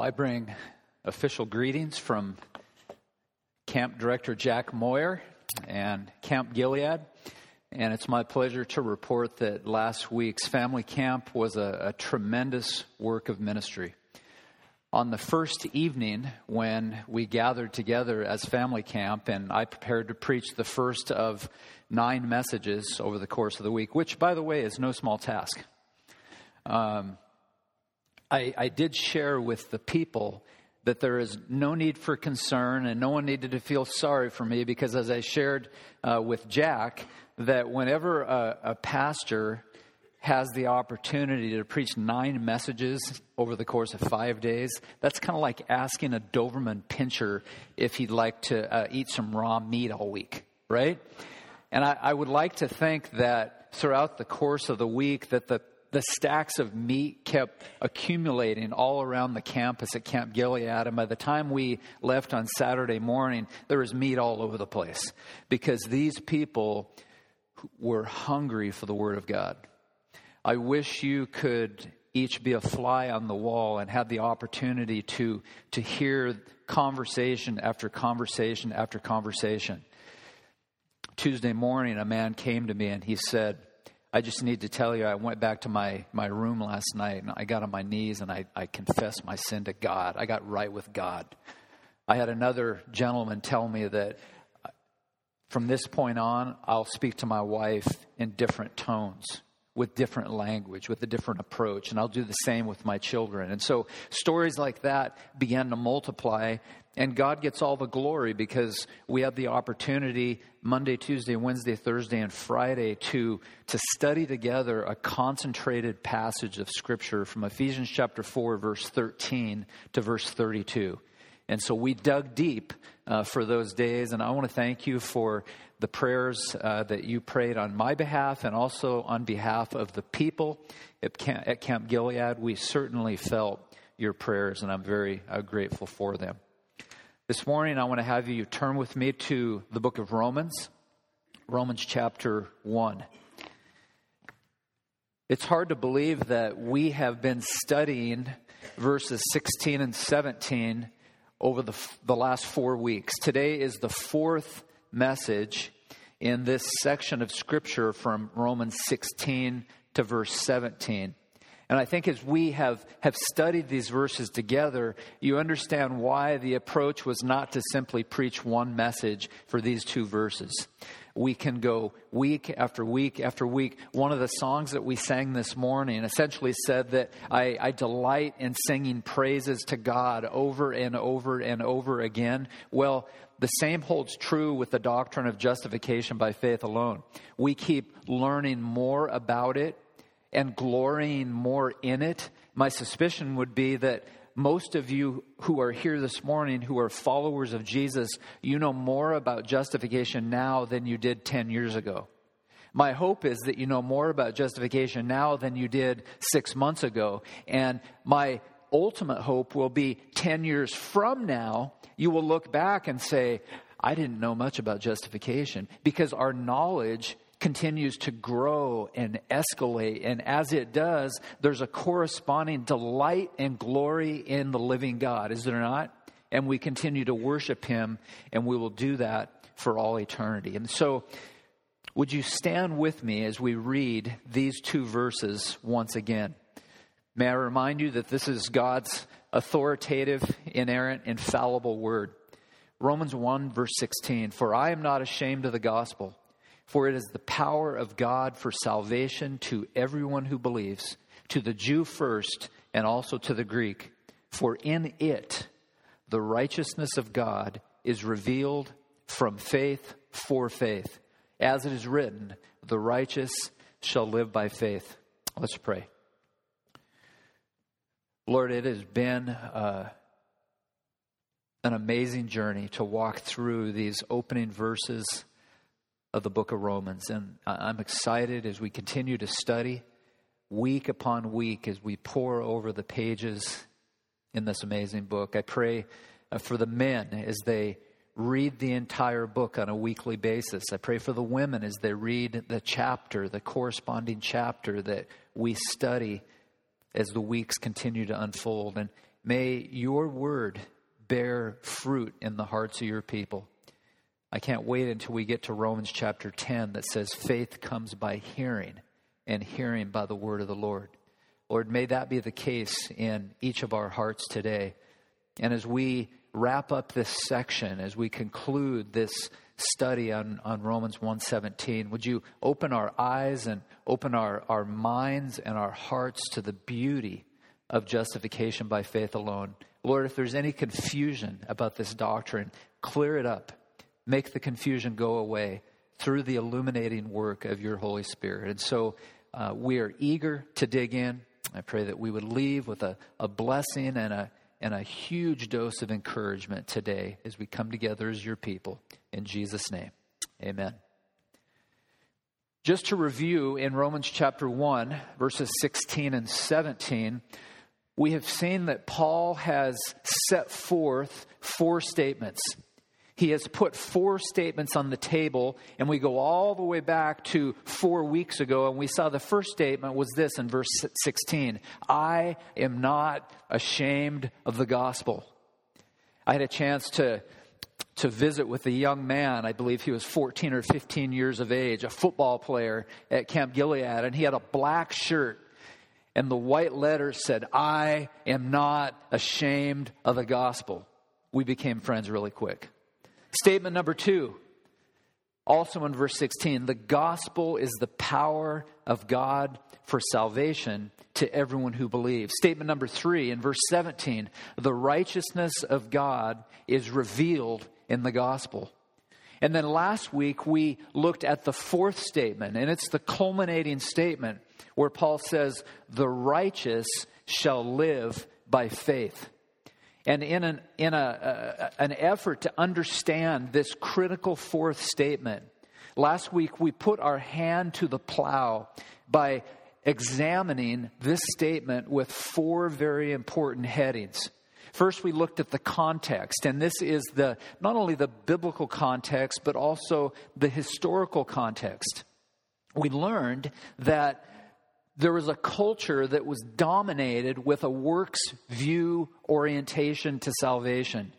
Well, I bring official greetings from Camp Director Jack Moyer and Camp Gilead. And it's my pleasure to report that last week's family camp was a, a tremendous work of ministry. On the first evening, when we gathered together as family camp, and I prepared to preach the first of nine messages over the course of the week, which, by the way, is no small task. Um, I, I did share with the people that there is no need for concern and no one needed to feel sorry for me because, as I shared uh, with Jack, that whenever a, a, pastor has the opportunity to preach nine messages over the course of five days, that's kind of like asking a Doberman pinscher if he'd like to uh, eat some raw meat all week, right? And I, I would like to think that throughout the course of the week that the the stacks of meat kept accumulating all around the campus at Camp Gilead. And by the time we left on Saturday morning, there was meat all over the place because these people were hungry for the Word of God. I wish you could each be a fly on the wall and have the opportunity to, to hear conversation after conversation after conversation. Tuesday morning, a man came to me and he said, I just need to tell you, I went back to my, my room last night and I got on my knees and I, I confessed my sin to God. I got right with God. I had another gentleman tell me that from this point on, I'll speak to my wife in different tones with different language, with a different approach, and I'll do the same with my children. And so stories like that began to multiply, and God gets all the glory because we have the opportunity Monday, Tuesday, Wednesday, Thursday, and Friday to, to study together a concentrated passage of Scripture from Ephesians chapter 4, verse 13 to verse 32. And so we dug deep uh, for those days, and I want to thank you for the prayers uh, that you prayed on my behalf and also on behalf of the people at Camp, at Camp Gilead. We certainly felt your prayers, and I'm very uh, grateful for them. This morning, I want to have you turn with me to the book of Romans, Romans chapter 1. It's hard to believe that we have been studying verses 16 and 17 over the, the last four weeks. Today is the fourth message in this section of Scripture from Romans 16 to verse 17. And I think as we have, have studied these verses together, you understand why the approach was not to simply preach one message for these two verses. We can go week after week after week. One of the songs that we sang this morning essentially said that I, I delight in singing praises to God over and over and over again. Well, the same holds true with the doctrine of justification by faith alone. We keep learning more about it and glorying more in it. My suspicion would be that most of you who are here this morning, who are followers of Jesus, you know more about justification now than you did 10 years ago. My hope is that you know more about justification now than you did six months ago. And my ultimate hope will be 10 years from now, you will look back and say, I didn't know much about justification because our knowledge continues to grow and escalate. And as it does, there's a corresponding delight and glory in the living God, is there not? And we continue to worship Him, and we will do that for all eternity. And so, would you stand with me as we read these two verses once again? May I remind you that this is God's authoritative, inerrant, infallible word. Romans 1, verse 16 For I am not ashamed of the gospel, for it is the power of God for salvation to everyone who believes, to the Jew first, and also to the Greek. For in it the righteousness of God is revealed from faith for faith. As it is written, the righteous shall live by faith. Let's pray. Lord, it has been uh, an amazing journey to walk through these opening verses of the book of Romans. And I'm excited as we continue to study week upon week as we pore over the pages in this amazing book. I pray uh, for the men as they read the entire book on a weekly basis. I pray for the women as they read the chapter, the corresponding chapter that we study as the weeks continue to unfold. And, May your word bear fruit in the hearts of your people. I can't wait until we get to Romans chapter 10 that says faith comes by hearing and hearing by the word of the Lord. Lord, may that be the case in each of our hearts today. And as we wrap up this section, as we conclude this study on, on Romans 1:17, would you open our eyes and open our, our minds and our hearts to the beauty of justification by faith alone? Lord, if there's any confusion about this doctrine, clear it up. Make the confusion go away through the illuminating work of your Holy Spirit. And so uh, we are eager to dig in. I pray that we would leave with a, a blessing and a, and a huge dose of encouragement today as we come together as your people. In Jesus' name, amen. Just to review in Romans chapter 1, verses 16 and 17, we have seen that Paul has set forth four statements he has put four statements on the table, and we go all the way back to four weeks ago, and we saw the first statement was this in verse 16 I am not ashamed of the gospel. I had a chance to, to visit with a young man, I believe he was 14 or 15 years of age, a football player at Camp Gilead, and he had a black shirt. And the white letters said, I am not ashamed of the gospel. We became friends really quick. Statement number two, also in verse 16 the gospel is the power of God for salvation to everyone who believes. Statement number three, in verse 17, the righteousness of God is revealed in the gospel. And then last week we looked at the fourth statement, and it's the culminating statement where Paul says, The righteous shall live by faith. And in an, in a, an effort to understand this critical fourth statement, last week we put our hand to the plow by examining this statement with four very important headings. First, we looked at the context, and this is the not only the biblical context, but also the historical context. We learned that there was a culture that was dominated with a works view orientation to salvation.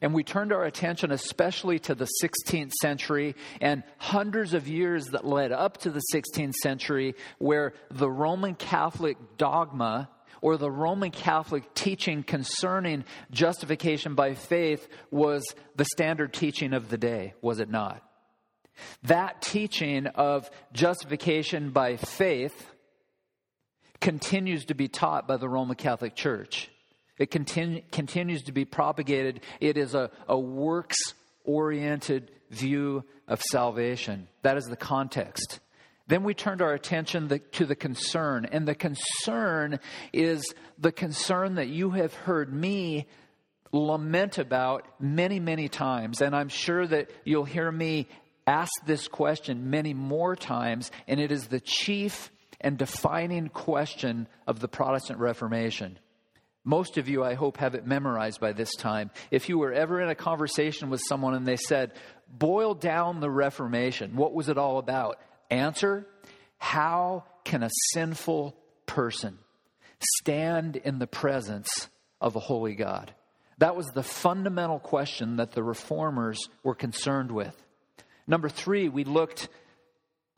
And we turned our attention especially to the 16th century and hundreds of years that led up to the 16th century, where the Roman Catholic dogma or the Roman Catholic teaching concerning justification by faith was the standard teaching of the day, was it not? That teaching of justification by faith continues to be taught by the Roman Catholic Church. It continu- continues to be propagated. It is a, a works oriented view of salvation. That is the context. Then we turned our attention the, to the concern. And the concern is the concern that you have heard me lament about many, many times. And I'm sure that you'll hear me ask this question many more times. And it is the chief and defining question of the Protestant Reformation. Most of you, I hope, have it memorized by this time. If you were ever in a conversation with someone and they said, boil down the Reformation, what was it all about? Answer How can a sinful person stand in the presence of a holy God? That was the fundamental question that the reformers were concerned with. Number three, we looked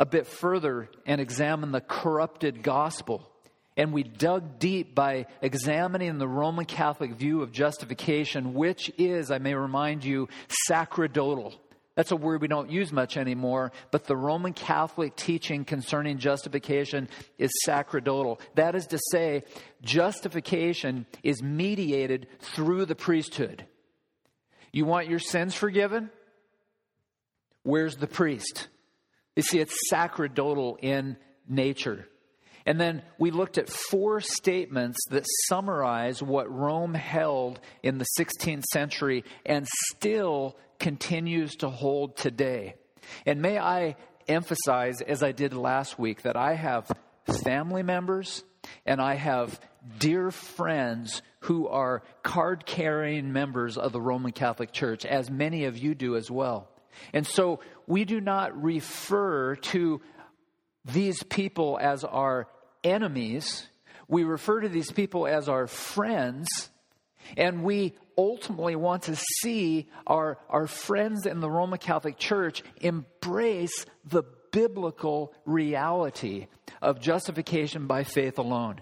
a bit further and examine the corrupted gospel. And we dug deep by examining the Roman Catholic view of justification, which is, I may remind you, sacerdotal. That's a word we don't use much anymore, but the Roman Catholic teaching concerning justification is sacerdotal. That is to say, justification is mediated through the priesthood. You want your sins forgiven? Where's the priest? You see, it's sacerdotal in nature. And then we looked at four statements that summarize what Rome held in the 16th century and still continues to hold today. And may I emphasize, as I did last week, that I have family members and I have dear friends who are card carrying members of the Roman Catholic Church, as many of you do as well. And so we do not refer to these people as our enemies. We refer to these people as our friends. And we ultimately want to see our, our friends in the Roman Catholic Church embrace the biblical reality of justification by faith alone.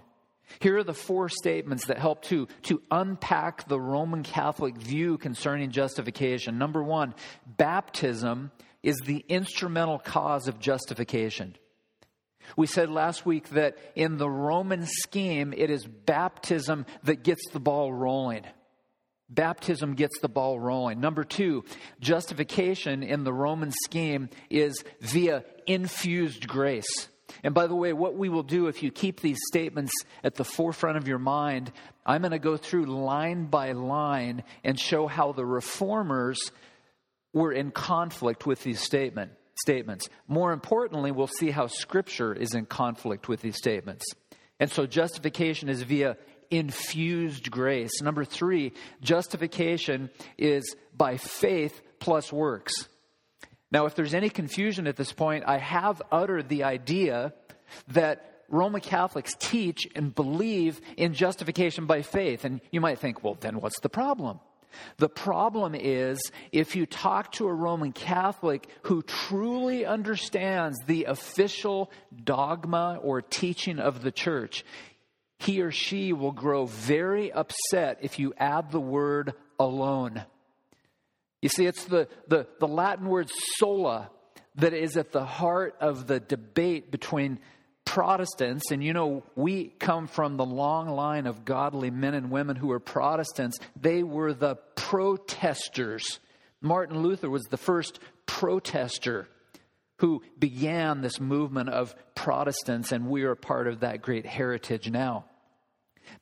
Here are the four statements that help to, to unpack the Roman Catholic view concerning justification. Number one, baptism is the instrumental cause of justification. We said last week that in the Roman scheme, it is baptism that gets the ball rolling. Baptism gets the ball rolling. Number two, justification in the Roman scheme is via infused grace. And by the way, what we will do if you keep these statements at the forefront of your mind, I'm going to go through line by line and show how the reformers were in conflict with these statement, statements. More importantly, we'll see how Scripture is in conflict with these statements. And so justification is via infused grace. Number three, justification is by faith plus works. Now, if there's any confusion at this point, I have uttered the idea that Roman Catholics teach and believe in justification by faith. And you might think, well, then what's the problem? The problem is if you talk to a Roman Catholic who truly understands the official dogma or teaching of the church, he or she will grow very upset if you add the word alone. You see, it's the, the, the Latin word sola that is at the heart of the debate between Protestants, and you know, we come from the long line of godly men and women who were Protestants. They were the protesters. Martin Luther was the first protester who began this movement of Protestants, and we are part of that great heritage now.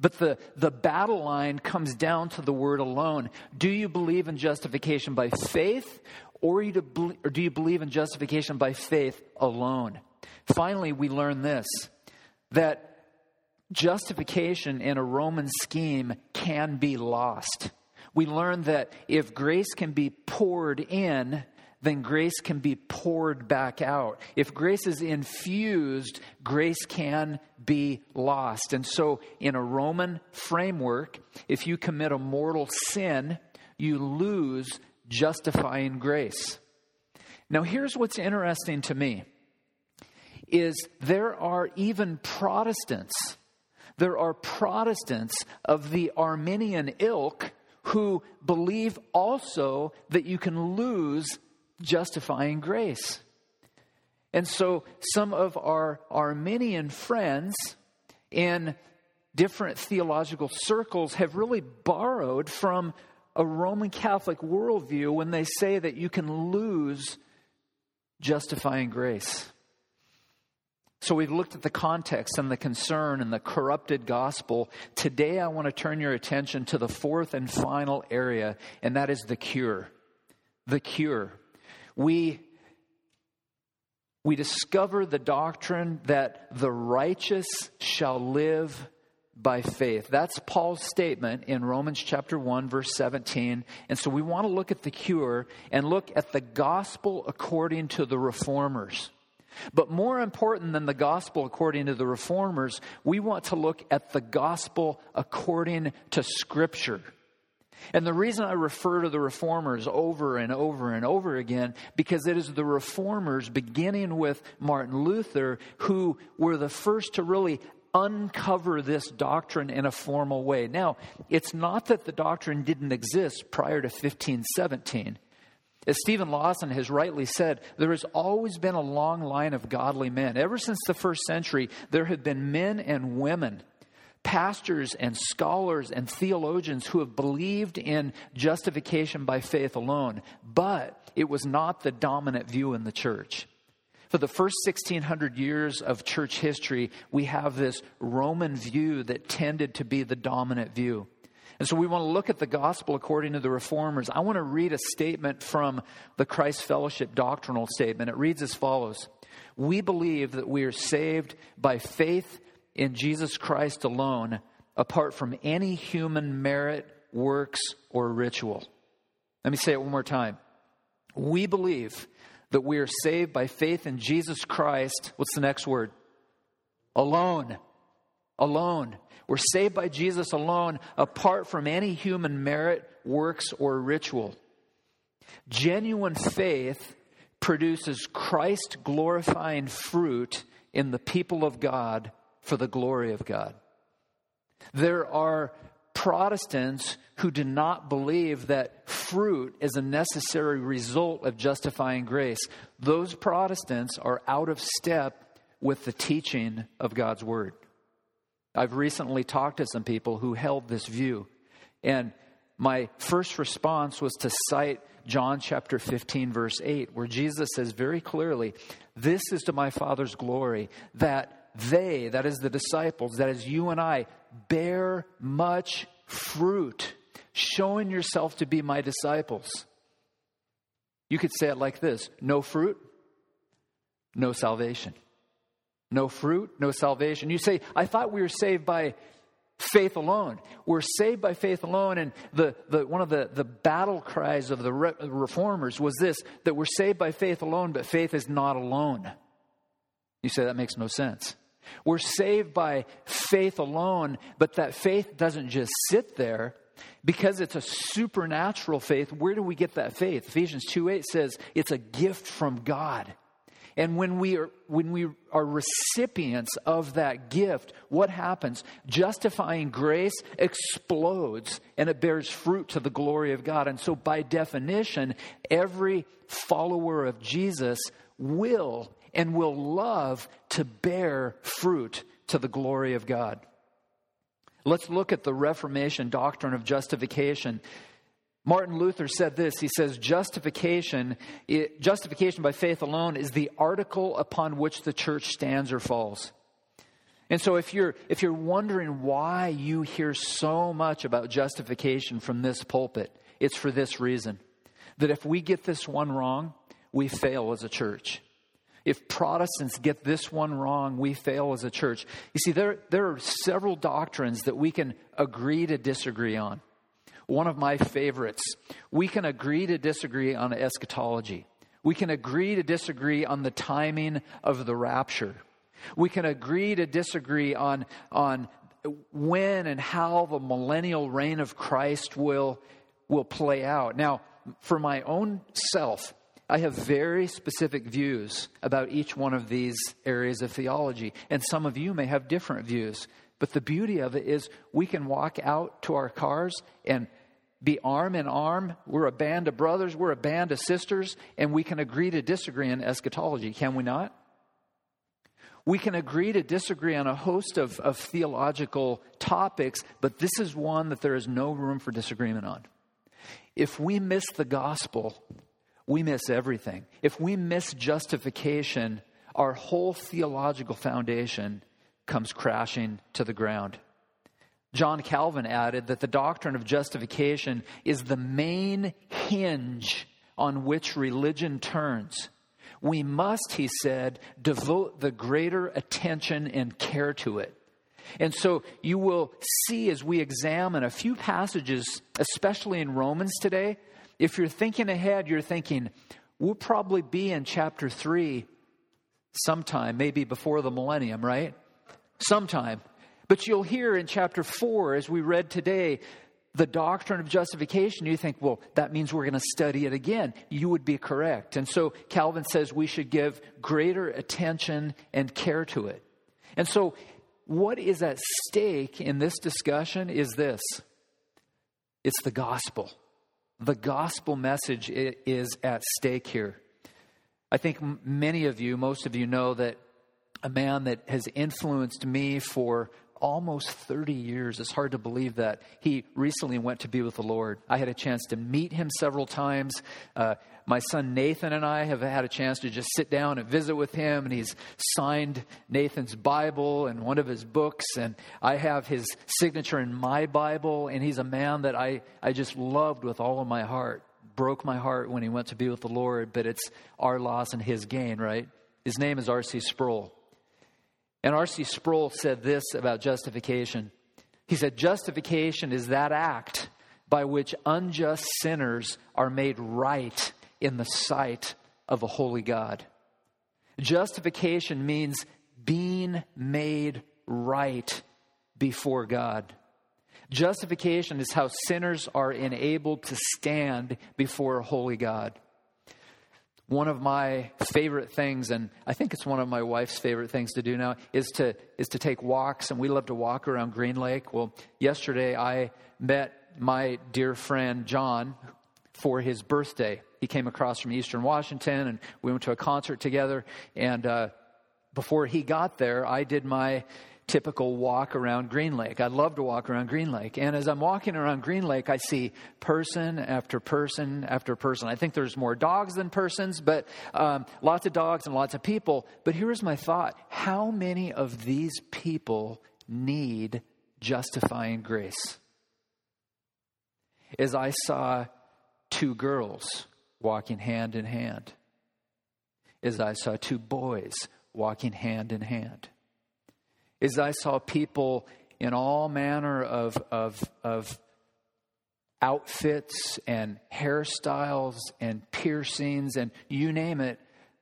But the, the battle line comes down to the word alone. Do you believe in justification by faith, or, or do you believe in justification by faith alone? Finally, we learn this that justification in a Roman scheme can be lost. We learn that if grace can be poured in, then grace can be poured back out. If grace is infused, grace can be lost. And so, in a Roman framework, if you commit a mortal sin, you lose justifying grace. Now, here's what's interesting to me is there are even Protestants, there are Protestants of the Arminian ilk who believe also that you can lose justifying grace. And so some of our Arminian friends in different theological circles have really borrowed from a Roman Catholic worldview when they say that you can lose justifying grace. So we've looked at the context and the concern and the corrupted gospel. Today I want to turn your attention to the fourth and final area, and that is the cure. The cure we, we discover the doctrine that the righteous shall live by faith. That's Paul's statement in Romans chapter 1 verse 17. And so we want to look at the cure and look at the gospel according to the reformers. But more important than the gospel according to the reformers, we want to look at the gospel according to scripture. And the reason I refer to the reformers over and over and over again, because it is the reformers, beginning with Martin Luther, who were the first to really uncover this doctrine in a formal way. Now, it's not that the doctrine didn't exist prior to 1517. As Steven Lawson has rightly said, there has always been a long line of godly men. Ever since the first century, there have been men and women pastors and scholars and theologians who have believed in justification by faith alone, but it was not the dominant view in the church. For the first 1600 years of church history, we have this Roman view that tended to be the dominant view. And so we want to look at the gospel according to the reformers. I want to read a statement from the Christ Fellowship doctrinal statement. It reads as follows We believe that we are saved by faith in Jesus Christ alone, apart from any human merit, works, or ritual. Let me say it one more time. We believe that we are saved by faith in Jesus Christ. What's the next word? Alone. alone. We're saved by Jesus alone, apart from any human merit, works, or ritual. Genuine faith produces Christ glorifying fruit in the people of God for the glory of God. There are Protestants who do not believe that fruit is a necessary result of justifying grace. Those Protestants are out of step with the teaching of God's Word. I've recently talked to some people who held this view, and my first response was to cite John chapter 15, verse 8, where Jesus says very clearly, This is to my Father's glory, that they, that is the disciples, that is you and I, bear much fruit, showing yourself to be my disciples. You could say it like this no fruit, no salvation. No fruit, no salvation. You say, I thought we were saved by faith alone. We're saved by faith alone. And the, the, one of the, the battle cries of the re- reformers was this that we're saved by faith alone, but faith is not alone. You say that makes no sense. We're saved by faith alone, but that faith doesn't just sit there. Because it's a supernatural faith, where do we get that faith? Ephesians 2 8 says it's a gift from God. And when we are when we are recipients of that gift, what happens? Justifying grace explodes and it bears fruit to the glory of God. And so by definition, every follower of Jesus will and will love to bear fruit to the glory of God. Let's look at the Reformation doctrine of justification. Martin Luther said this. He says, justification, it, justification by faith alone is the article upon which the church stands or falls. And so if you're, if you're wondering why you hear so much about justification from this pulpit, it's for this reason. That if we get this one wrong, we fail as a church. If Protestants get this one wrong, we fail as a church. You see, there, there are several doctrines that we can agree to disagree on one of my favorites. We can agree to disagree on eschatology. We can agree to disagree on the timing of the rapture. We can agree to disagree on, on when and how the millennial reign of Christ will, will play out. Now, for my own self, I have very specific views about each one of these areas of theology, and some of you may have different views. But the beauty of it is we can walk out to our cars and be arm in arm. We're a band of brothers, we're a band of sisters, and we can agree to disagree in eschatology, can we not? We can agree to disagree on a host of, of theological topics, but this is one that there is no room for disagreement on. If we miss the gospel, we miss everything. If we miss justification, our whole theological foundation comes crashing to the ground. John Calvin added that the doctrine of justification is the main hinge on which religion turns. We must, he said, devote the greater attention and care to it. And so you will see as we examine a few passages, especially in Romans today, if you're thinking ahead, you're thinking, we'll probably be in chapter 3 sometime, maybe before the millennium, right? Sometime. But you'll hear in chapter 4, as we read today, the doctrine of justification, you think, well, that means we're going to study it again. You would be correct. And so Calvin says we should give greater attention and care to it. And so, what is at stake in this discussion is this it's the gospel. The gospel message is at stake here. I think many of you, most of you know that a man that has influenced me for almost 30 years. It's hard to believe that. He recently went to be with the Lord. I had a chance to meet him several times. Uh, my son Nathan and I have had a chance to just sit down and visit with him, and he's signed Nathan's Bible and one of his books, and I have his signature in my Bible, and he's a man that I, I just loved with all of my heart. Broke my heart when he went to be with the Lord, but it's our loss and his gain, right? His name is R.C. Sproul. And R.C. Sproul said this about justification. He said, Justification is that act by which unjust sinners are made right in the sight of a holy God. Justification means being made right before God. Justification is how sinners are enabled to stand before a holy God. One of my favorite things, and I think it's one of my wife's favorite things to do now, is to is to take walks, and we love to walk around Green Lake. Well, yesterday I met my dear friend John for his birthday. He came across from Eastern Washington, and we went to a concert together. And uh, before he got there, I did my typical walk around Green Lake. I love to walk around Green Lake. And as I'm walking around Green Lake, I see person after person after person. I think there's more dogs than persons, but um, lots of dogs and lots of people. But here's my thought how many of these people need justifying grace? As I saw two girls walking hand in hand, as I saw two boys walking hand in hand is I saw people in all manner of, of, of outfits and hairstyles and piercings and you name it.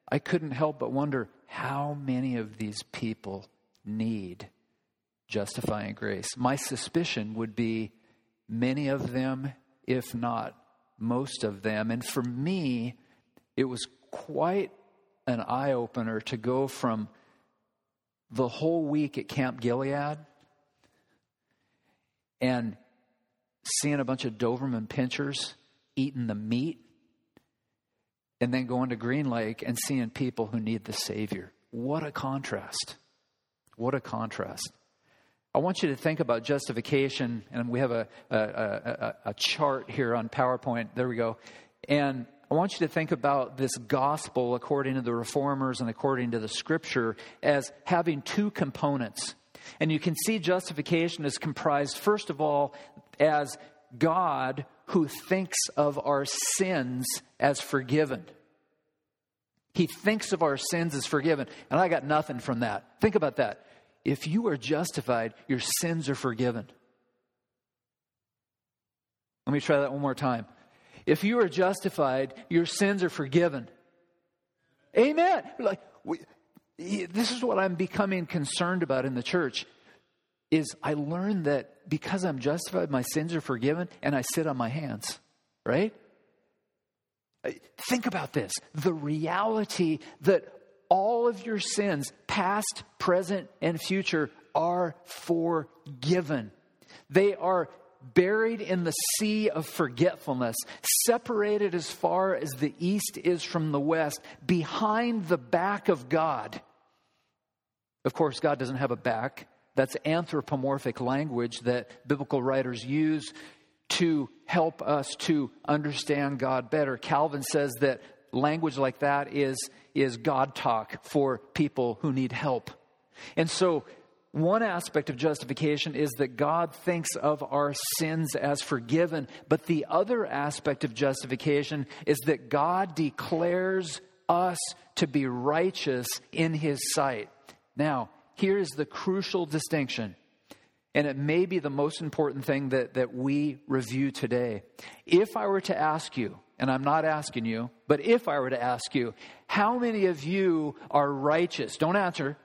I couldn't help but wonder how many of these people need justifying grace. My suspicion would be many of them, if not most of them. And for me, it was quite an eye opener to go from the whole week at Camp Gilead and seeing a bunch of Doberman pinschers eating the meat, and then going to Green Lake and seeing people who need the Savior. What a contrast! What a contrast. I want you to think about justification, and we have a, a, a, a chart here on PowerPoint. There we go. And I want you to think about this gospel according to the reformers and according to the scripture as having two components. And you can see justification is comprised, first of all, as God who thinks of our sins as forgiven. He thinks of our sins as forgiven. And I got nothing from that. Think about that. If you are justified, your sins are forgiven. Let me try that one more time. If you are justified, your sins are forgiven. Amen. Like we, this is what I'm becoming concerned about in the church is I learned that because I'm justified, my sins are forgiven, and I sit on my hands, right? Think about this the reality that all of your sins, past, present, and future, are forgiven. They are buried in the sea of forgetfulness, separated as far as the east is from the west, behind the back of God. Of course, God doesn't have a back. That's anthropomorphic language that biblical writers use to help us to understand God better. Calvin says that language like that is, is God talk for people who need help. And so one aspect of justification is that God thinks of our sins as forgiven, but the other aspect of justification is that God declares us to be righteous in His sight. Now, here's the crucial distinction, and it may be the most important thing that, that we review today. If I were to ask you, and I'm not asking you, but if I were to ask you, how many of you are righteous? Don't answer.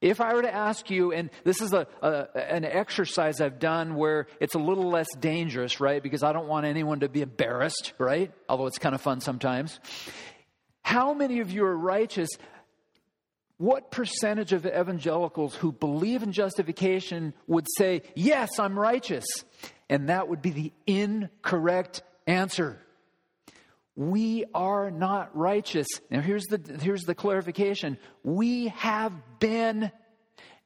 If I were to ask you, and this is a, a, an exercise I've done where it's a little less dangerous, right? Because I don't want anyone to be embarrassed, right? Although it's kind of fun sometimes. How many of you are righteous? What percentage of evangelicals who believe in justification would say, Yes, I'm righteous? And that would be the incorrect answer. We are not righteous. Now, here's the, here's the clarification we have been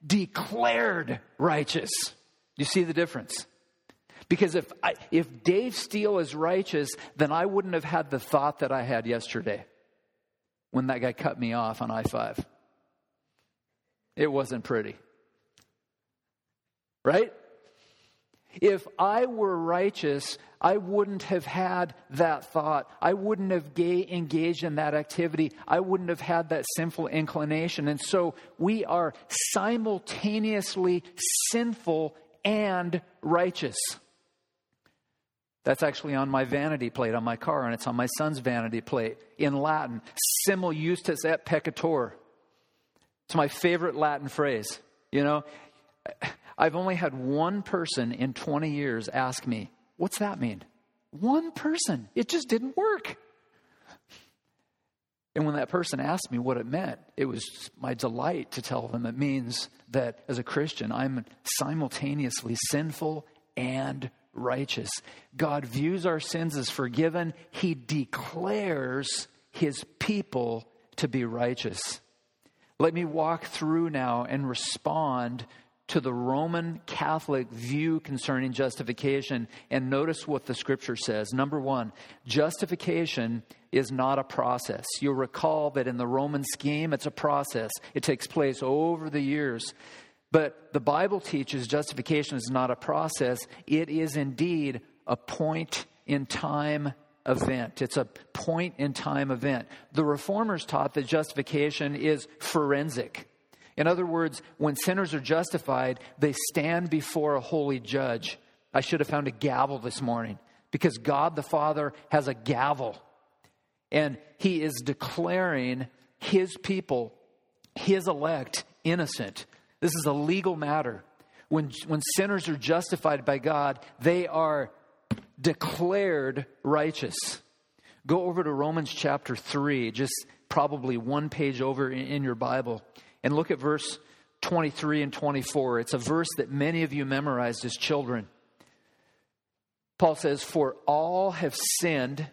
declared righteous. You see the difference? Because if, I, if Dave Steele is righteous, then I wouldn't have had the thought that I had yesterday when that guy cut me off on I 5. It wasn't pretty. Right? If I were righteous, I wouldn't have had that thought. I wouldn't have gay, engaged in that activity. I wouldn't have had that sinful inclination. And so we are simultaneously sinful and righteous. That's actually on my vanity plate on my car, and it's on my son's vanity plate in Latin. Simul justus et peccator. It's my favorite Latin phrase. You know, I've only had one person in 20 years ask me, What's that mean? One person. It just didn't work. And when that person asked me what it meant, it was my delight to tell them it means that as a Christian, I'm simultaneously sinful and righteous. God views our sins as forgiven, He declares His people to be righteous. Let me walk through now and respond to the Roman Catholic view concerning justification and notice what the scripture says. Number one, justification is not a process. You'll recall that in the Roman scheme, it's a process, it takes place over the years. But the Bible teaches justification is not a process, it is indeed a point in time event. It's a point in time event. The reformers taught that justification is forensic. In other words, when sinners are justified, they stand before a holy judge. I should have found a gavel this morning because God the Father has a gavel and he is declaring his people, his elect, innocent. This is a legal matter. When, when sinners are justified by God, they are declared righteous. Go over to Romans chapter 3, just probably one page over in, in your Bible. And look at verse 23 and 24. It's a verse that many of you memorized as children. Paul says, For all have sinned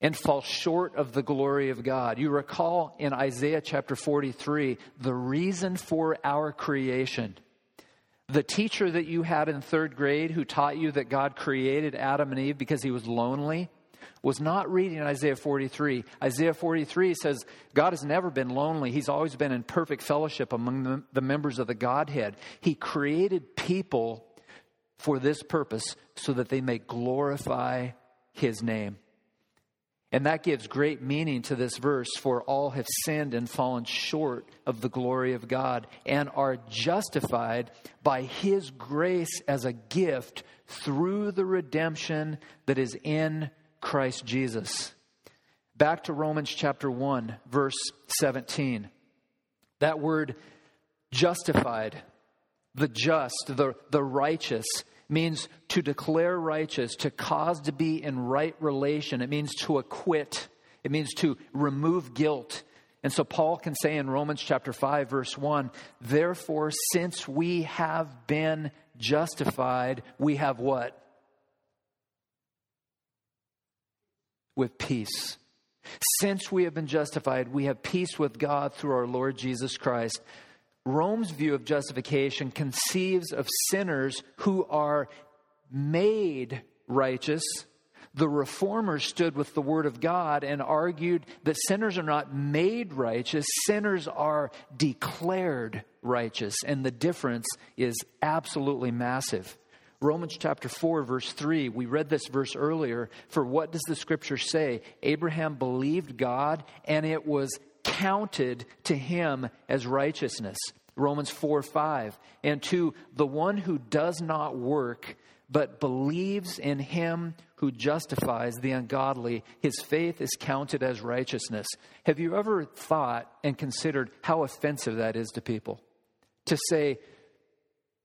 and fall short of the glory of God. You recall in Isaiah chapter 43 the reason for our creation. The teacher that you had in third grade who taught you that God created Adam and Eve because he was lonely was not reading Isaiah 43. Isaiah 43 says God has never been lonely. He's always been in perfect fellowship among the, the members of the Godhead. He created people for this purpose so that they may glorify his name. And that gives great meaning to this verse for all have sinned and fallen short of the glory of God and are justified by his grace as a gift through the redemption that is in Christ Jesus. Back to Romans chapter 1, verse 17. That word justified, the just, the, the righteous, means to declare righteous, to cause to be in right relation. It means to acquit, it means to remove guilt. And so Paul can say in Romans chapter 5, verse 1 Therefore, since we have been justified, we have what? With peace. Since we have been justified, we have peace with God through our Lord Jesus Christ. Rome's view of justification conceives of sinners who are made righteous. The reformers stood with the Word of God and argued that sinners are not made righteous, sinners are declared righteous. And the difference is absolutely massive. Romans chapter 4, verse 3, we read this verse earlier. For what does the scripture say? Abraham believed God, and it was counted to him as righteousness. Romans 4, 5. And to the one who does not work, but believes in him who justifies the ungodly, his faith is counted as righteousness. Have you ever thought and considered how offensive that is to people? To say,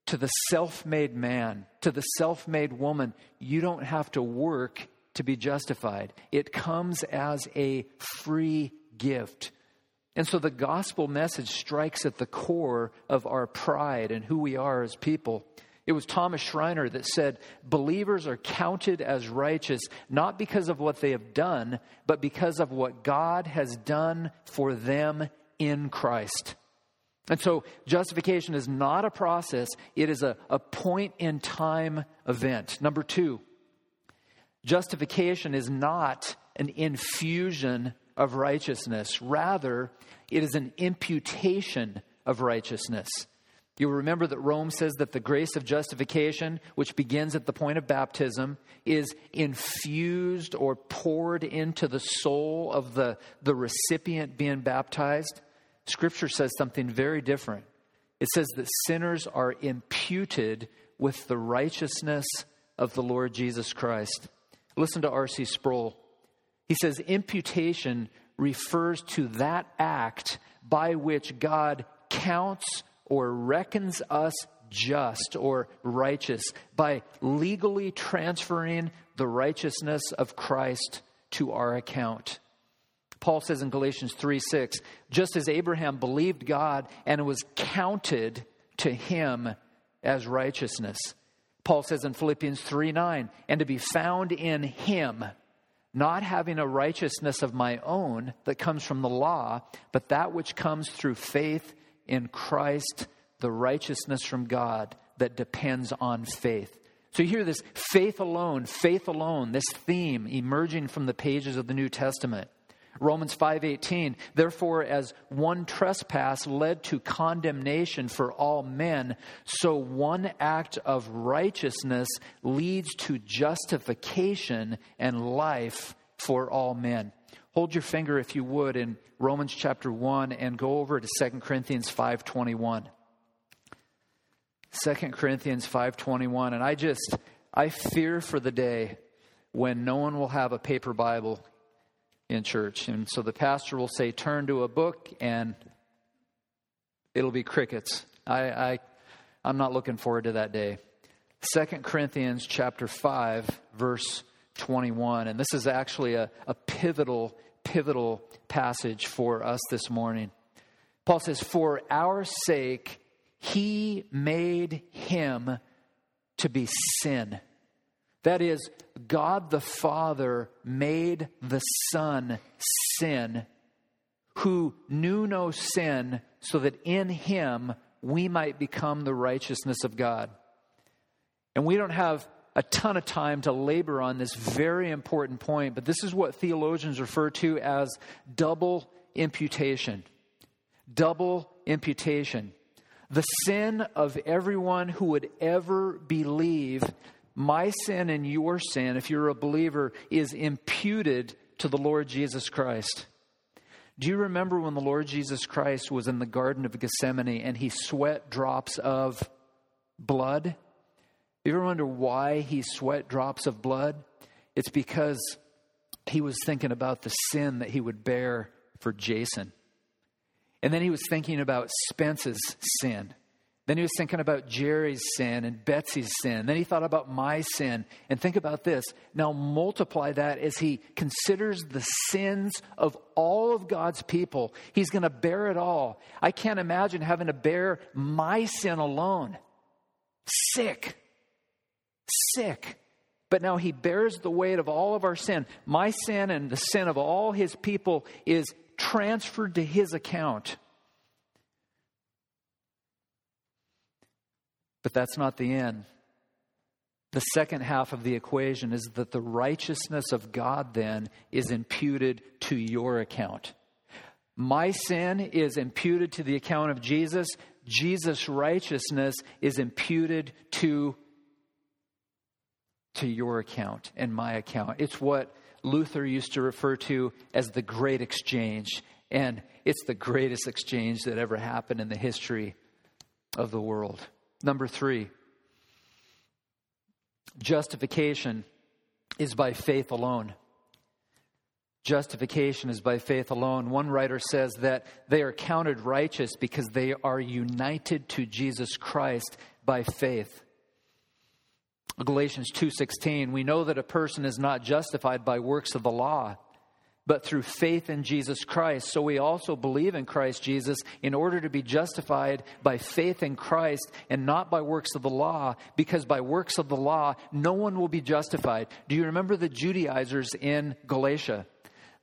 to the self made man, to the self made woman, you don't have to work to be justified. It comes as a free gift. And so the gospel message strikes at the core of our pride and who we are as people. It was Thomas Schreiner that said, Believers are counted as righteous not because of what they have done, but because of what God has done for them in Christ. And so justification is not a process, it is a, a point in time event. Number two, justification is not an infusion of righteousness, rather, it is an imputation of righteousness. You'll remember that Rome says that the grace of justification, which begins at the point of baptism, is infused or poured into the soul of the, the recipient being baptized. Scripture says something very different. It says that sinners are imputed with the righteousness of the Lord Jesus Christ. Listen to R.C. Sproul. He says, imputation refers to that act by which God counts or reckons us just or righteous by legally transferring the righteousness of Christ to our account. Paul says in Galatians 3 6, just as Abraham believed God and it was counted to him as righteousness. Paul says in Philippians 3 9, and to be found in him, not having a righteousness of my own that comes from the law, but that which comes through faith in Christ, the righteousness from God that depends on faith. So you hear this faith alone, faith alone, this theme emerging from the pages of the New Testament. Romans 5:18 Therefore as one trespass led to condemnation for all men so one act of righteousness leads to justification and life for all men. Hold your finger if you would in Romans chapter 1 and go over to 2 Corinthians 5:21. 2 Corinthians 5:21 and I just I fear for the day when no one will have a paper Bible in church. And so the pastor will say, Turn to a book, and it'll be crickets. I, I, I'm not looking forward to that day. Second Corinthians chapter 5, verse 21. And this is actually a, a pivotal, pivotal passage for us this morning. Paul says, For our sake, he made him to be sin that is, God the Father made the Son sin, who knew no sin, so that in him we might become the righteousness of God. And we don't have a ton of time to labor on this very important point, but this is what theologians refer to as double imputation. Double imputation. The sin of everyone who would ever believe my sin and your sin, if you're a believer, is imputed to the Lord Jesus Christ. Do you remember when the Lord Jesus Christ was in the Garden of Gethsemane and he sweat drops of blood? You ever wonder why he sweat drops of blood? It's because he was thinking about the sin that he would bear for Jason. And then he was thinking about Spence's sin. Then he was thinking about Jerry's sin and Betsy's sin. Then he thought about my sin. And think about this. Now multiply that as he considers the sins of all of God's people. He's going to bear it all. I can't imagine having to bear my sin alone. Sick. Sick. But now he bears the weight of all of our sin. My sin and the sin of all his people is transferred to his account. But that's not the end. The second half of the equation is that the righteousness of God then is imputed to your account. My sin is imputed to the account of Jesus. Jesus' righteousness is imputed to, to your account and my account. It's what Luther used to refer to as the great exchange. And it's the greatest exchange that ever happened in the history of the world. Number three, justification is by faith alone. Justification is by faith alone. One writer says that they are counted righteous because they are united to Jesus Christ by faith. Galatians 2:16 we know that a person is not justified by works of the law but through faith in Jesus Christ. So we also believe in Christ Jesus in order to be justified by faith in Christ and not by works of the law, because by works of the law, no one will be justified. Do you remember the Judaizers in Galatia?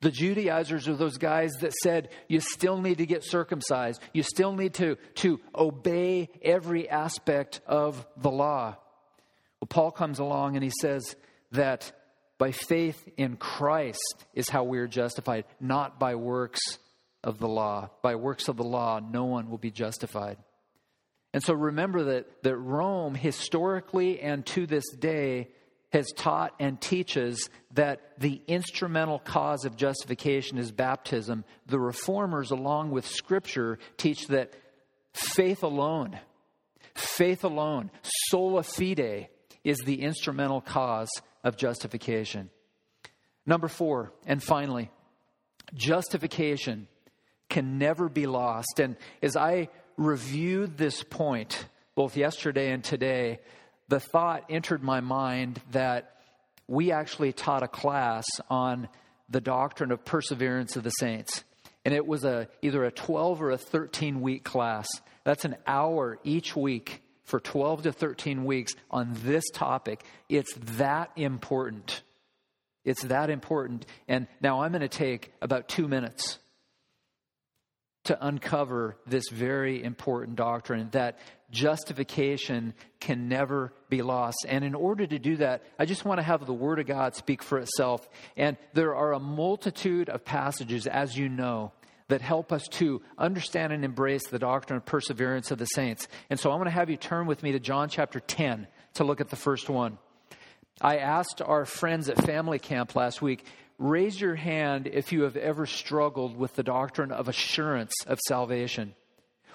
The Judaizers are those guys that said you still need to get circumcised. You still need to, to obey every aspect of the law. Well, Paul comes along and he says that by faith in Christ is how we are justified, not by works of the law. By works of the law, no one will be justified. And so remember that, that Rome, historically and to this day, has taught and teaches that the instrumental cause of justification is baptism. The reformers, along with Scripture, teach that faith alone, faith alone, sola fide, is the instrumental cause of justification. Number four, and finally, justification can never be lost. And as I reviewed this point both yesterday and today, the thought entered my mind that we actually taught a class on the doctrine of perseverance of the saints. And it was a, either a 12 or a 13 week class. That's an hour each week for 12 to 13 weeks on this topic. It's that important. It's that important. And now I'm going to take about two minutes to uncover this very important doctrine that justification can never be lost. And in order to do that, I just want to have the Word of God speak for itself. And there are a multitude of passages, as you know, that help us to understand and embrace the doctrine of perseverance of the saints. And so I'm going to have you turn with me to John chapter 10 to look at the first one. I asked our friends at family camp last week, raise your hand if you have ever struggled with the doctrine of assurance of salvation.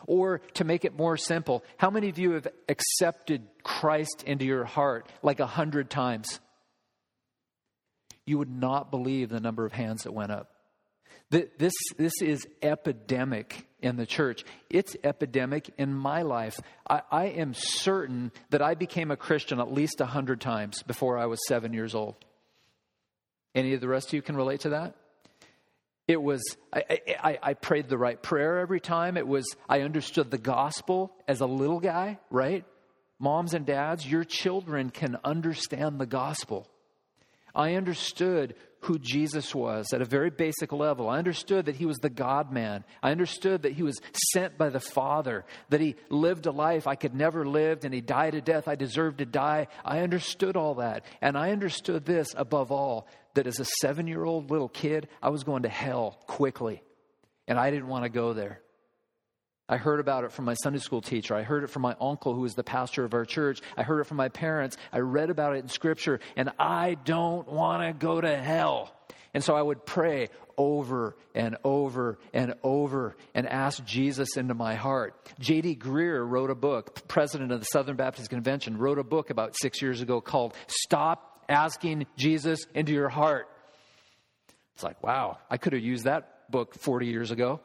Or to make it more simple, how many of you have accepted Christ into your heart like a hundred times? You would not believe the number of hands that went up. This, this is epidemic in the church. It's epidemic in my life. I, I am certain that I became a Christian at least a hundred times before I was seven years old. Any of the rest of you can relate to that? It was, I, I, I, prayed the right prayer every time. It was, I understood the gospel as a little guy, right? Moms and dads, your children can understand the gospel. I understood who Jesus was at a very basic level. I understood that he was the God man. I understood that he was sent by the Father, that he lived a life I could never live, and he died a death I deserved to die. I understood all that. And I understood this above all that as a seven year old little kid, I was going to hell quickly. And I didn't want to go there. I heard about it from my Sunday school teacher. I heard it from my uncle, who was the pastor of our church. I heard it from my parents. I read about it in Scripture, and I don't want to go to hell. And so I would pray over and over and over and ask Jesus into my heart. J.D. Greear wrote a book, president of the Southern Baptist Convention, wrote a book about six years ago called Stop Asking Jesus into Your Heart. It's like, wow, I could have used that book 40 years ago.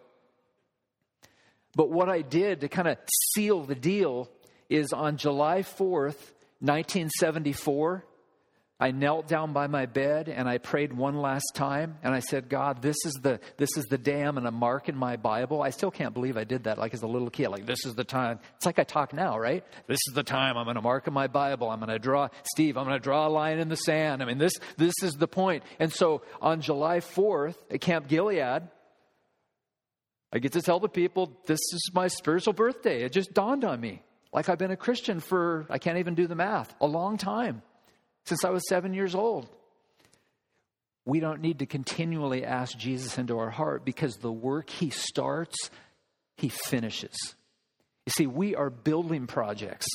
But what I did to kind of seal the deal is on July 4th, 1974, I knelt down by my bed and I prayed one last time and I said, God, this is the this is the day I'm gonna mark in my Bible. I still can't believe I did that like as a little kid. Like this is the time. It's like I talk now, right? This is the time I'm gonna mark in my Bible. I'm gonna draw Steve, I'm gonna draw a line in the sand. I mean this this is the point. And so on July 4th at Camp Gilead, I get to tell the people, this is my spiritual birthday. It just dawned on me. Like I've been a Christian for, I can't even do the math, a long time, since I was seven years old. We don't need to continually ask Jesus into our heart because the work he starts, he finishes. You see, we are building projects.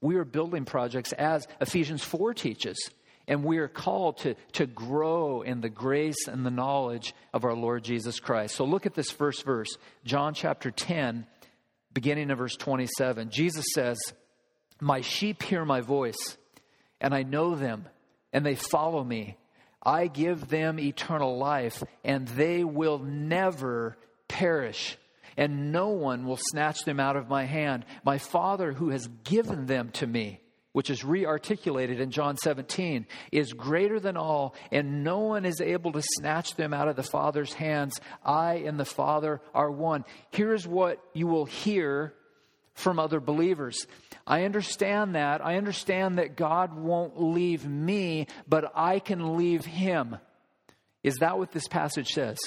We are building projects as Ephesians 4 teaches. And we are called to, to grow in the grace and the knowledge of our Lord Jesus Christ. So look at this first verse, John chapter 10, beginning of verse 27. Jesus says, My sheep hear my voice, and I know them, and they follow me. I give them eternal life, and they will never perish and no one will snatch them out of my hand. My Father, who has given them to me, which is rearticulated in John 17, is greater than all, and no one is able to snatch them out of the Father's hands. I and the Father are one. Here's what you will hear from other believers. I understand that. I understand that God won't leave me, but I can leave him. Is that what this passage says?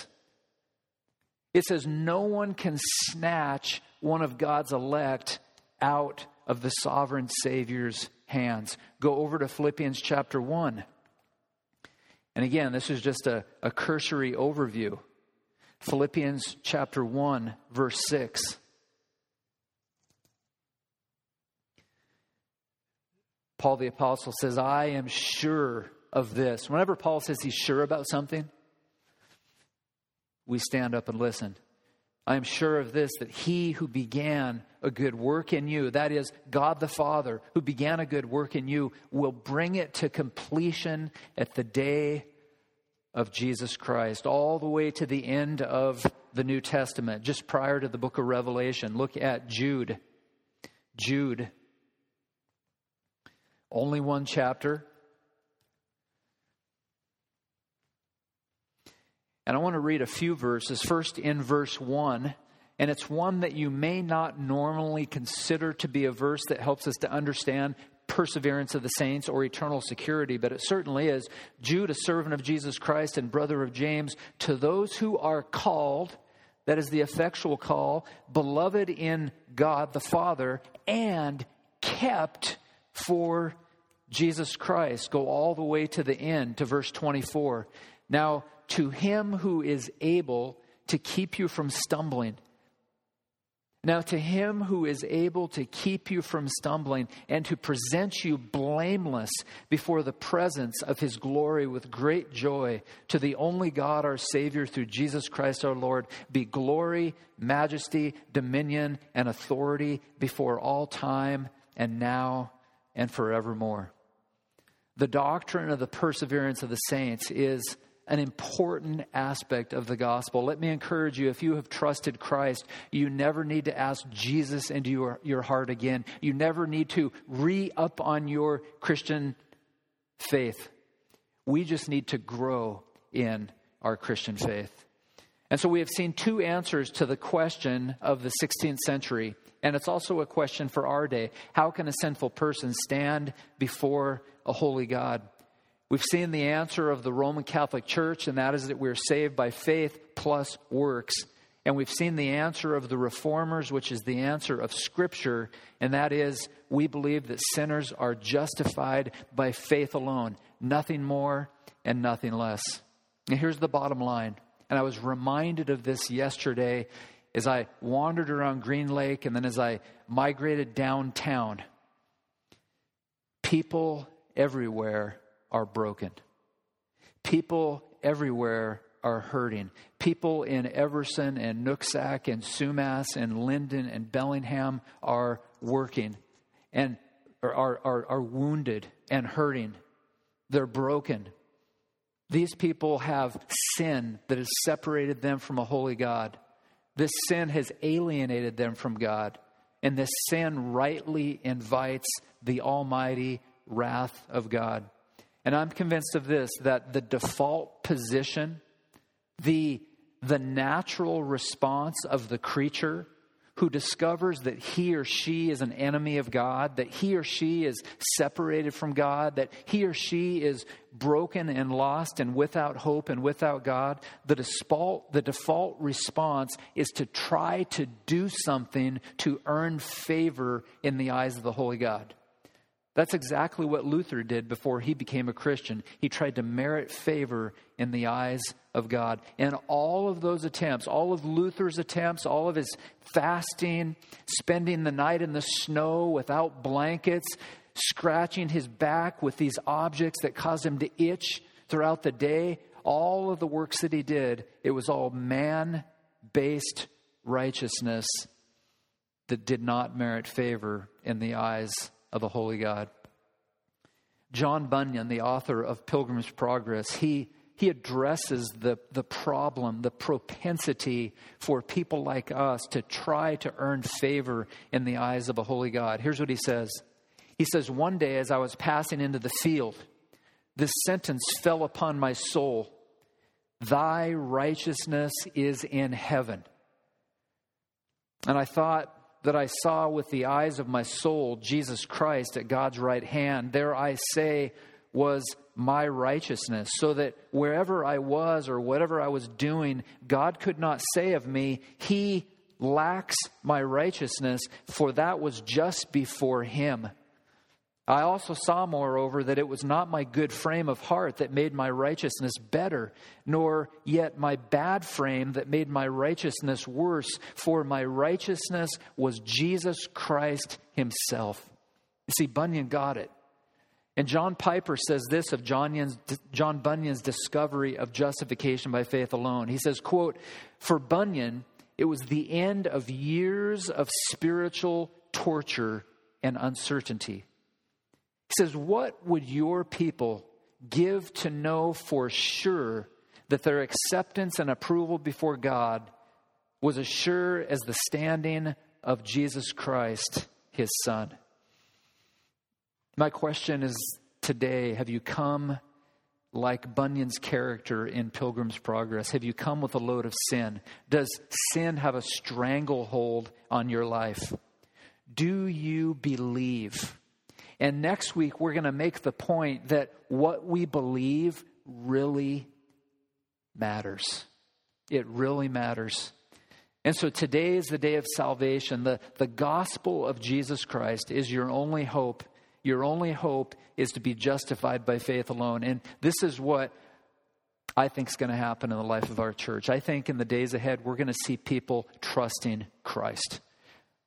It says, No one can snatch one of God's elect out of the sovereign Savior's hands. Go over to Philippians chapter 1. And again, this is just a, a cursory overview. Philippians chapter 1, verse 6. Paul the Apostle says, I am sure of this. Whenever Paul says he's sure about something, we stand up and listen. I am sure of this that he who began a good work in you, that is, God the Father, who began a good work in you, will bring it to completion at the day of Jesus Christ, all the way to the end of the New Testament, just prior to the book of Revelation. Look at Jude. Jude Only one chapter. And I want to read a few verses. First, in verse 1, and it's one that you may not normally consider to be a verse that helps us to understand perseverance of the saints or eternal security, but it certainly is. Jude, a servant of Jesus Christ and brother of James, to those who are called, that is the effectual call, beloved in God the Father, and kept for Jesus Christ. Go all the way to the end, to verse 24. Now, to him who is able to keep you from stumbling. Now, to him who is able to keep you from stumbling and to present you blameless before the presence of his glory with great joy, to the only God, our Savior, through Jesus Christ our Lord, be glory, majesty, dominion, and authority before all time and now and forevermore. The doctrine of the perseverance of the saints is an important aspect of the gospel. Let me encourage you if you have trusted Christ, you never need to ask Jesus into your, your heart again. You never need to re up on your Christian faith. We just need to grow in our Christian faith. And so we have seen two answers to the question of the 16th century. And it's also a question for our day. How can a sinful person stand before a holy God? We've seen the answer of the Roman Catholic Church, and that is that we're saved by faith plus works. And we've seen the answer of the reformers, which is the answer of Scripture, and that is we believe that sinners are justified by faith alone, nothing more and nothing less. And here's the bottom line. And I was reminded of this yesterday as I wandered around Green Lake and then as I migrated downtown. People everywhere are broken. People everywhere are hurting. People in Everson and Nooksack and Sumas and Lynden and Bellingham are working and are, are, are wounded and hurting. They're broken. These people have sin that has separated them from a holy God. This sin has alienated them from God. And this sin rightly invites the almighty wrath of God. And I'm convinced of this that the default position, the, the natural response of the creature who discovers that he or she is an enemy of God, that he or she is separated from God, that he or she is broken and lost and without hope and without God, the default, the default response is to try to do something to earn favor in the eyes of the Holy God. That's exactly what Luther did before he became a Christian. He tried to merit favor in the eyes of God. And all of those attempts, all of Luther's attempts, all of his fasting, spending the night in the snow without blankets, scratching his back with these objects that caused him to itch throughout the day, all of the works that he did, it was all man based righteousness that did not merit favor in the eyes of a holy God. John Bunyan, the author of Pilgrim's Progress, he, he addresses the, the problem, the propensity for people like us to try to earn favor in the eyes of a holy God. Here's what he says He says, One day as I was passing into the field, this sentence fell upon my soul Thy righteousness is in heaven. And I thought, that I saw with the eyes of my soul Jesus Christ at God's right hand, there I say was my righteousness, so that wherever I was or whatever I was doing, God could not say of me, He lacks my righteousness, for that was just before Him. I also saw, moreover, that it was not my good frame of heart that made my righteousness better, nor yet my bad frame that made my righteousness worse, for my righteousness was Jesus Christ Himself. You see, Bunyan got it. And John Piper says this of John, Bunyan's discovery of justification by faith alone. He says, quote, For Bunyan, it was the end of years of spiritual torture and uncertainty. He says, What would your people give to know for sure that their acceptance and approval before God was as sure as the standing of Jesus Christ, his Son? My question is today have you come like Bunyan's character in Pilgrim's Progress? Have you come with a load of sin? Does sin have a stranglehold on your life? Do you believe? And next week, we're going to make the point that what we believe really matters. It really matters. And so today is the day of salvation. The, the gospel of Jesus Christ is your only hope. Your only hope is to be justified by faith alone. And this is what I think is going to happen in the life of our church. I think in the days ahead, we're going to see people trusting Christ.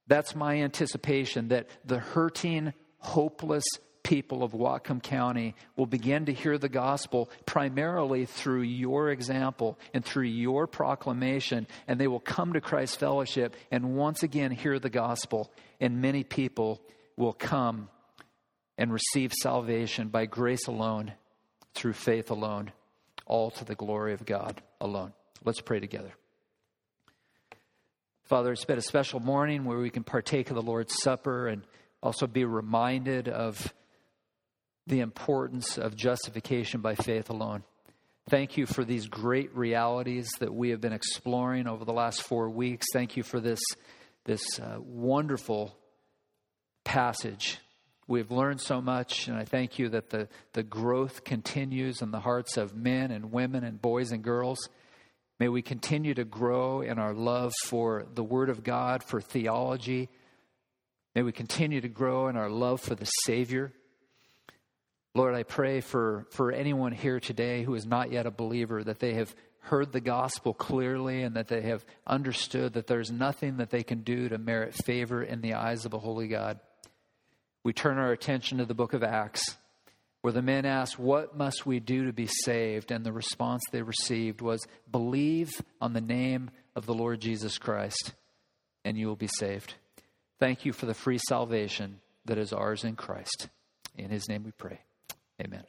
That's my anticipation that the hurting, hopeless people of Whatcom County will begin to hear the gospel primarily through your example and through your proclamation, and they will come to Christ Fellowship and once again hear the gospel, and many people will come and receive salvation by grace alone, through faith alone, all to the glory of God alone. Let's pray together. Father, it's been a special morning where we can partake of the Lord's Supper and also be reminded of the importance of justification by faith alone. Thank you for these great realities that we have been exploring over the last four weeks. Thank you for this, this uh, wonderful passage. We've learned so much, and I thank you that the, the growth continues in the hearts of men and women and boys and girls. May we continue to grow in our love for the Word of God, for theology. May we continue to grow in our love for the Savior. Lord, I pray for, for anyone here today who is not yet a believer that they have heard the gospel clearly and that they have understood that there's nothing that they can do to merit favor in the eyes of a holy God. We turn our attention to the book of Acts, where the men asked, What must we do to be saved? And the response they received was, Believe on the name of the Lord Jesus Christ, and you will be saved. Thank you for the free salvation that is ours in Christ. In his name we pray. Amen.